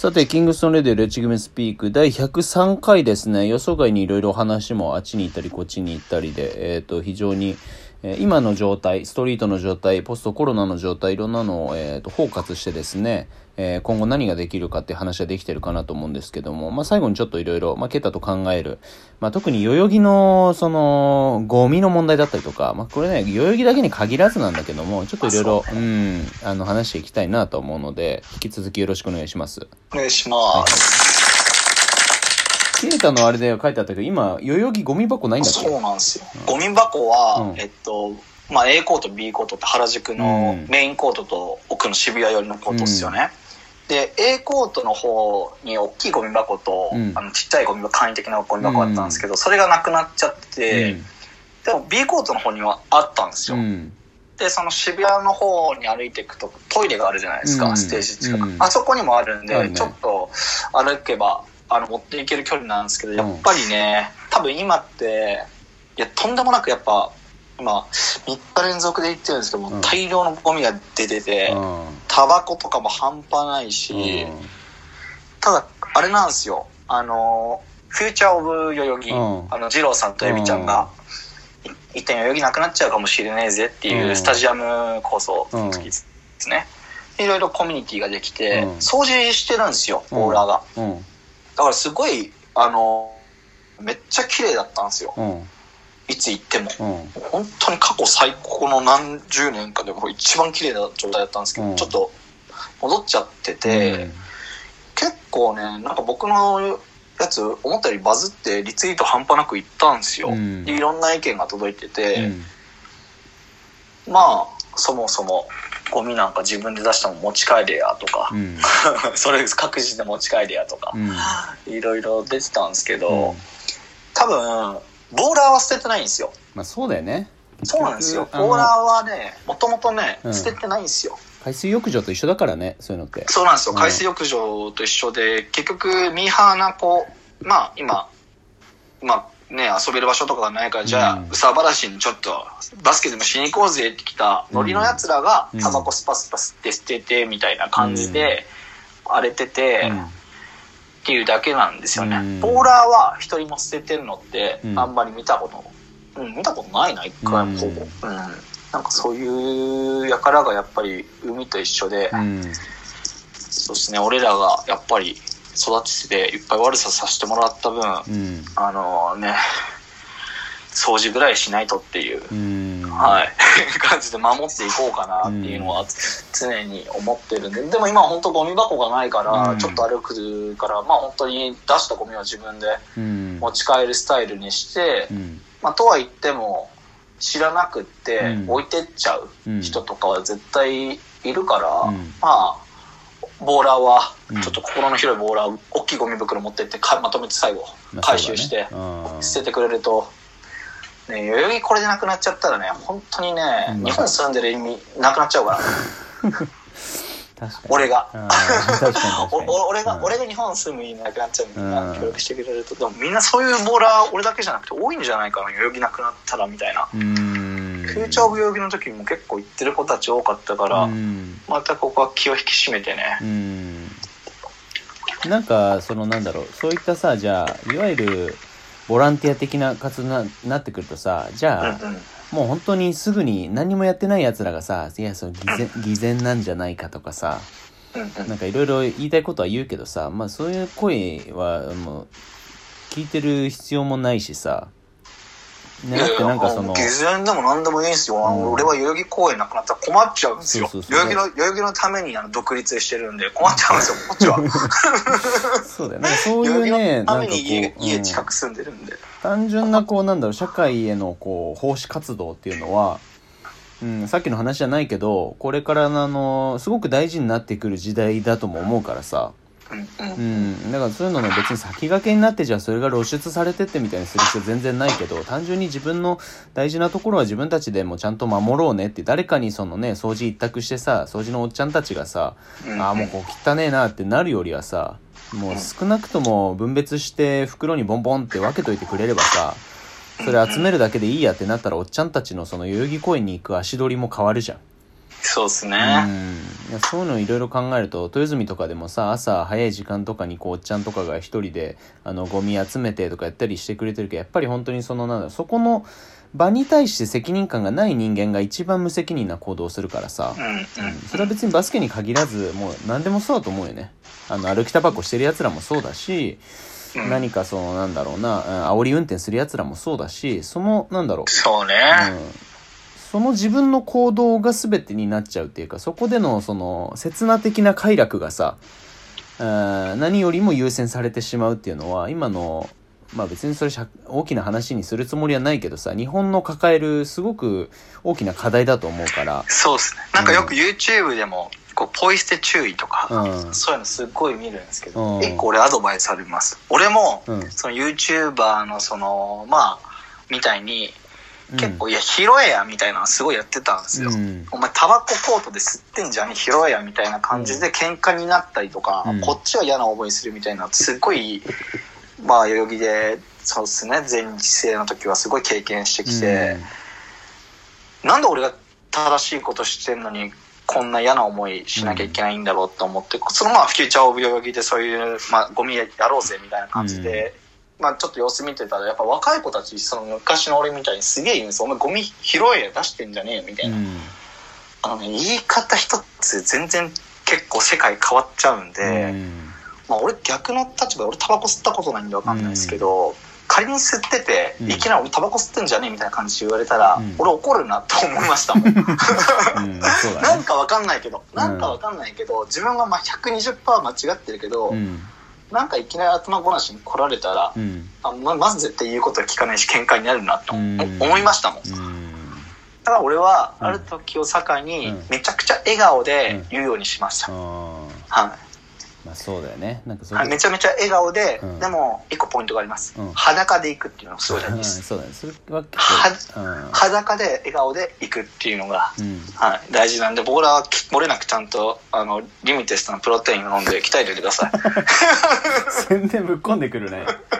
さて、キングストンレディレッチグメスピーク第103回ですね。予想外にいろいろ話もあっちに行ったりこっちに行ったりで、えっ、ー、と、非常に、えー、今の状態、ストリートの状態、ポストコロナの状態、いろんなのを、えーと、包括してですね、えー、今後何ができるかって話はできてるかなと思うんですけども、まあ、最後にちょっといろいろ、まあ、ケタと考える、まあ、特に代々木の、その、ゴミの問題だったりとか、まあ、これね、代々木だけに限らずなんだけども、ちょっといろいろ、うん、あの、話していきたいなと思うので、引き続きよろしくお願いします。お願いします。ケータのあれで書いてあったけど、今、代々木ゴミ箱ないんだっけ？そうなんですよ。ゴミ箱は、うん、えっと、まあ、A コート、B コートって原宿のメインコートと奥の渋谷寄りのコートですよね。うん、で、A コートの方に大きいゴミ箱と、うん、あのちっちゃいゴミ箱、簡易的なゴミ箱あったんですけど、それがなくなっちゃって、でも B コートの方にはあったんですよ。で、その渋谷の方に歩いていくとトイレがあるじゃないですか、ステージ近く。あそこにもあるんで、ね、ちょっと歩けばあの持っていける距離なんですけどやっぱりね、多分今っていやとんでもなくやっぱ今3日連続で行ってるんですけども、うん、大量のゴミが出ててタバコとかも半端ないし、ただあれなんですよ。あのフューチャーオブ代々木、あの二郎さんとエビちゃんが、一点代々木なくなっちゃうかもしれねえぜっていうスタジアム構想の時ですね、いろいろコミュニティができて、掃除してるんですよオーラが、だからすごい、あの、めっちゃ綺麗だったんですよ。うん、いつ行っても、うん、本当に過去最高の何十年かでも一番綺麗な状態だったんですけど、うん、ちょっと戻っちゃってて、結構ね、なんか僕のやつ思ったよりバズってリツイート半端なくいったんですよ。でいろんな意見が届いてて、まあ、そもそもゴミなんか自分で出したも持ち帰れやとか、うん、それ各自で持ち帰れやとか、いろいろ出てたんですけど、うん、多分ボーラーは捨ててないんですよ。まあそうだよね。そうなんですよ。ボーラーはねもともとね、捨ててないんですよ。海水浴場と一緒だからねそういうのって。そうなんですよ、海水浴場と一緒で結局ミーハーな子まあ今まあね、遊べる場所とかがないから、じゃあ、うさばらしにちょっと、バスケでもしに行こうぜって来たノリの奴らが、タバコスパスパスって捨てて、みたいな感じで、荒れてて、っていうだけなんですよね。ポーラーは一人も捨ててるのって、あんまり見たこと、うん、見たことないな、一回もほぼ。うん。なんかそういう輩がやっぱり海と一緒で、そうですね、俺らがやっぱり育てていっぱい悪ささせてもらった分、うん、あのね掃除ぐらいしないとっていう、はい、感じで守っていこうかなっていうのは常に思ってるんで、でも今本当ゴミ箱がないから、ちょっと歩くから、まあ本当に出したゴミは自分で持ち帰るスタイルにして、まあとは言っても、知らなくって置いてっちゃう人とかは絶対いるから、まあ、ボーラーは、ちょっと心の広いボーラー、大きいゴミ袋持ってってかまとめて最後回収して、捨ててくれると、ね、代々木これでなくなっちゃったらね本当にね、日本住んでる意味なくなっちゃうから。俺が。俺が俺が日本住む意味なくなっちゃうみん。な協力してくれると。でもみんなそういうボーラー俺だけじゃなくて多いんじゃないかな代々木なくなったらみたいな。フューチャーオブ代々木の時も結構行ってる子たち多かったから、またここは気を引き締めてね。なんか、そのなんだろう、そういったさ、じゃあ、いわゆる、ボランティア的な活動になってくるとさ、じゃあ、うんうん、もう本当にすぐに何もやってない奴らがさ、いや、その偽善、偽善なんじゃないかとかさ、なんかいろいろ言いたいことは言うけどさ、まあそういう声はもう聞いてる必要もないしさ、ね、だってなんかその。偽善でも何でもいいんですよ。あの、俺は代々木公園なくなったら困っちゃうんですよ。代々木の、代々木のためにあの独立してるんで困っちゃうんですよ、こっちは。そうだよね。そういうね、なんかこう。家、家近く住んでるんで。単純なこう、なんだろう、社会へのこう、奉仕活動っていうのは、うん、さっきの話じゃないけど、これからのあの、すごく大事になってくる時代だとも思うからさ。うん、だからそういうのの別に先駆けになってじゃあそれが露出されてってみたいにする必要全然ないけど単純に自分の大事なところは自分たちでもちゃんと守ろうねって誰かにそのね掃除一択してさ掃除のおっちゃんたちがさ、ああもうこう汚ねえなってなるよりはさもう少なくとも分別して袋にボンボンって分けといてくれればさそれ集めるだけでいいやってなったらおっちゃんたちのその代々木公園に行く足取りも変わるじゃん。そうですね。いやそういうのいろいろ考えると豊泉とかでもさ朝早い時間とかにこうおっちゃんとかが一人であのゴミ集めてとかやったりしてくれてるけどやっぱり本当にそのなんだそこの場に対して責任感がない人間が一番無責任な行動をするからさ、うんうん。それは別にバスケに限らずもう何でもそうだと思うよね。あの歩きタバコしてるやつらもそうだし、うん。何かそのなんだろうなうん煽り運転するやつらもそうだしそのなんだろう。そうね。うんその自分の行動が全てになっちゃうっていうかそこでのその刹那的な快楽がさ何よりも優先されてしまうっていうのは今のまあ別にそれ大きな話にするつもりはないけどさ日本の抱えるすごく大きな課題だと思うから。そうですね。なんかよく YouTube でも、こう、ポイ捨て注意とか、うん。そういうのすっごい見るんですけど、うん。一個俺アドバイスあります。俺も、うん。その YouTuber のその、まあ、みたいに、うん結構、いや、拾えや、みたいなのすごいやってたんですよ。うん。お前、タバココートで吸ってんじゃね拾えや、みたいな感じで喧嘩になったりとか、うん。こっちは嫌な思いするみたいな、すっごい、まあ、代々木で、そうですね、前日生の時はすごい経験してきて、なんで俺が正しいことしてんのに、こんな嫌な思いしなきゃいけないんだろうと思って、そのまあ、フューチャーオブ代々木でそういう、まあ、ゴミやろうぜみたいな感じで、まあ、ちょっと様子見てたら、やっぱ若い子たち、その昔の俺みたいにすげえ言うんですよ。お前ゴミ拾えや出してんじゃねえよ、みたいな。うん。あのね、言い方一つで全然結構世界変わっちゃうんで、まあ俺逆の立場で俺タバコ吸ったことないんでわかんないですけど、仮に吸ってて、うん。いきなり俺タバコ吸ってんじゃねえみたいな感じで言われたら、うん。俺怒るなと思いましたもん。ね。なんかわかんないけど、なんかわかんないけど、自分がまあ120%間違ってるけど、うんなんかいきなり頭ごなしに来られたら、うん。あままず絶対言うことは聞かないし喧嘩になるなとう。ん。思いましたもん。うん。だから俺はうん。ある時を境にうん。めちゃくちゃ笑顔で言うようにしました。はい。まあそうだよね。なんかそうはい、めちゃめちゃ笑顔で、うん。でも一個ポイントがあります、うん。裸で行くっていうのがすごい大事うんです、そうだね。それは結構裸で笑顔で行くっていうのが、うん。うんはい、大事なんで僕らはき漏れなくちゃんとあのリミテストのプロテインを飲んで鍛えておいてください。宣伝ぶっ込んでくるね。まあ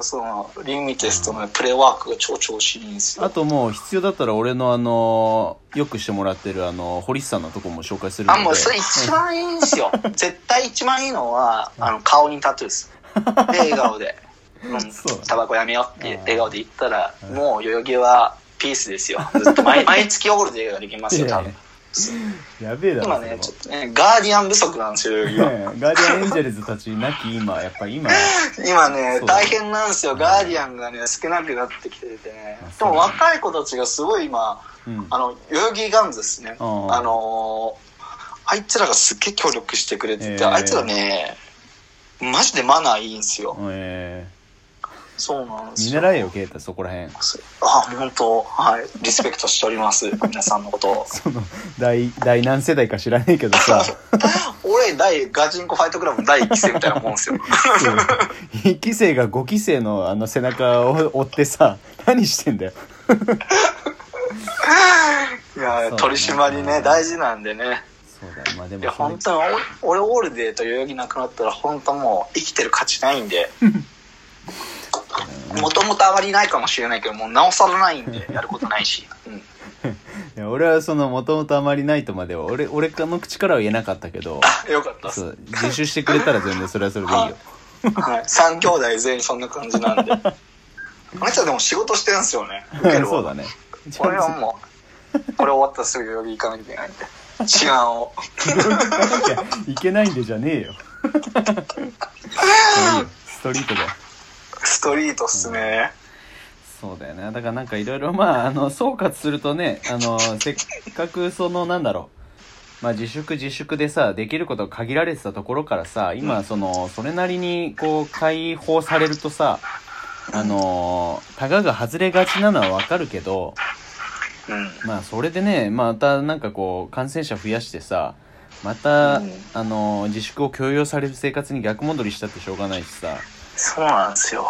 そのリミテストのプレワークが超調子いいんですよ。あともう必要だったら俺のあのよくしてもらってるあの堀内さんのとこも紹介するので。あもうそれ一番いいんですよ。絶対一番いいのはあの顔にタトゥーです。で笑顔で、うん。タバコやめようって笑顔で言ったら、うんもう代々木はピースですよ。ずっと毎 毎月オールデーができますよ多分 やべえだろ今ねちょっとねガーディアン不足なんですよ代々木はねガーディアンエンジェルズたちなき今やっぱ今。今ね大変なんですよガーディアンがね少なくなってきててね。でも若い子たちがすごい今うん。あの代々木ガンズですね。あのーあいつらがすっげえ協力してくれてて、え。ーあいつらねマジでマナーいいんですよ。えそうなんですよ。習えよケイタそこらへんあ本当。はい。リスペクトしております。皆さんのことを。その第第何世代か知らねえけどさ。俺第ガチンコファイトクラブの第1期生みたいなもんですよ。そう。1期生が5期生のあの背中を追ってさ何してんだよ。いや、そう取り締まりね大事なんでね。そうだ。よまあでいやもそれ本当に俺俺オールデーと代々木なくなったら本当もう生きてる価値ないんで もともとあまりないかもしれないけどもうなおさらないんで やることないし、うん、い や俺はそのもともとあまりないとまでは俺俺の口からは言えなかったけどあよかった。そう自首してくれたら全然それはそれでいいよ。はい、3兄弟全員そんな感じなんで。あいつはでも仕事してるんですよね。そうだね。俺はもうこれ終わったらすぐ代々木行かなきゃいけないんで志願を。いけないんでじゃねえよ。ストリートで。ストリートっすね、そうだよね。だからなんかいろいろまああの総括するとねあのせっかくそのなんだろう。まあ自粛自粛でさできることが限られてたところからさ今そのそれなりにこう解放されるとさあのタガが外れがちなのはわかるけどうん。まあそれでねまたなんかこう感染者増やしてさまた、うん。あの自粛を強要される生活に逆戻りしたってしょうがないしさそうなんですよ。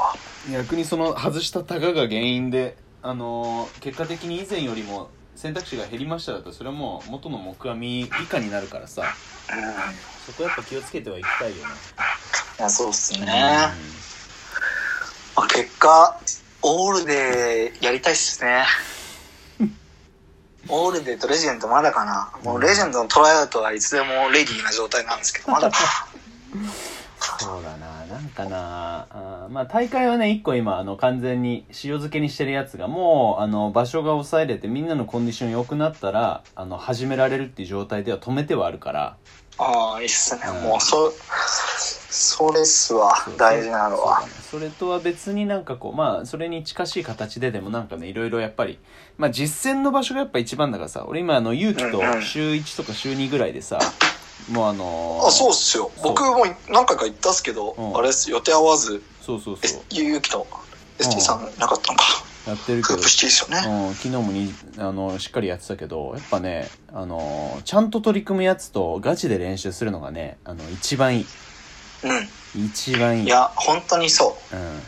逆にその外したタガが原因であの結果的に以前よりも選択肢が減りましただとそれはもう元の木阿弥以下になるからさ。うんいそこやっぱ気をつけてはいきたいよね。やそうっすね、まあ、結果オールでやりたいっすね。オ オールデーとレジェンドまだかな。もうレジェンドのトライアウトはいつでもレディーな状態なんですけど、まだか。そうだな、なんかな、あまあ大会はね、一個今、あの、完全に塩漬けにしてるやつが、もう、あの、場所が抑えれて、みんなのコンディション良くなったら、あの、始められるっていう状態では止めてはあるから。ああ、いいっすね。うん、もう、そ、それっすわ、大事なのは。それとは別になんかこう、まあ、それに近しい形ででもなんかね、いろいろやっぱり、まあ実践の場所がやっぱ一番だからさ、俺今あの、勇気と週1とか週2ぐらいでさ、もうあのー、あ、そうっすよ。僕も何回か行ったっすけど、うん、あれっす、予定合わず。そうそうそう。ゆうきと ST さんなかったのか。やってるけど。ね、うん、昨日もに、あの、しっかりやってたけど、やっぱね、あのー、ちゃんと取り組むやつとガチで練習するのがね、あの、一番いい。うん。一番いい。いや、本当にそう。うん。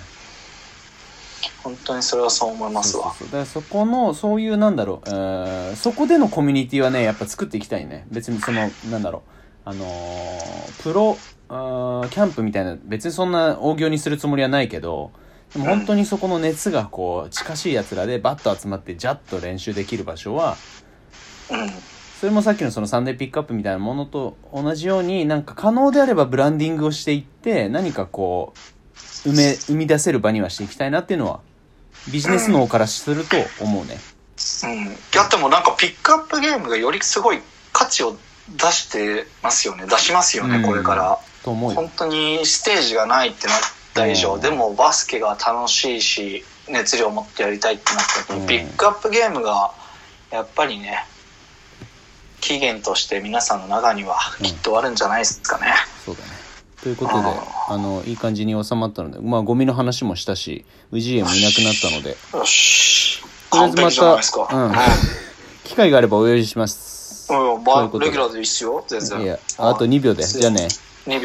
本当にそれはそう思いますわ。そうそうそうだからそこの、そういうなんだろう、えー、そこでのコミュニティはね、やっぱ作っていきたいね。別にその、なんだろう。あのー、プロあキャンプみたいな別にそんな大行にするつもりはないけどでも本当にそこの熱がこう近しいやつらでバッと集まってジャッと練習できる場所は、それもさっきのそのサンデーピックアップみたいなものと同じようになんか可能であればブランディングをしていって何かこう埋め生み出せる場にはしていきたいなっていうのはビジネス脳からすると思うね。うん、いやでもなんかピックアップゲームがよりすごい価値を出してますよね。出しますよね、うん、これから。本当にステージがないってなった以上、うん、でもバスケが楽しいし熱量を持ってやりたいってなった時に、ビッグアップゲームがやっぱりね期限として皆さんの中にはきっとあるんじゃないですかね、そうだね。ということで、あの、いい感じに収まったので、まあ、ゴミの話もしたし、氏家もいなくなったので。よし。とりあえずまた、うん。機会があればお呼びします。うん、まあ、レギュラーでいいっすよ、全然。いや、あと2秒で。じゃあね。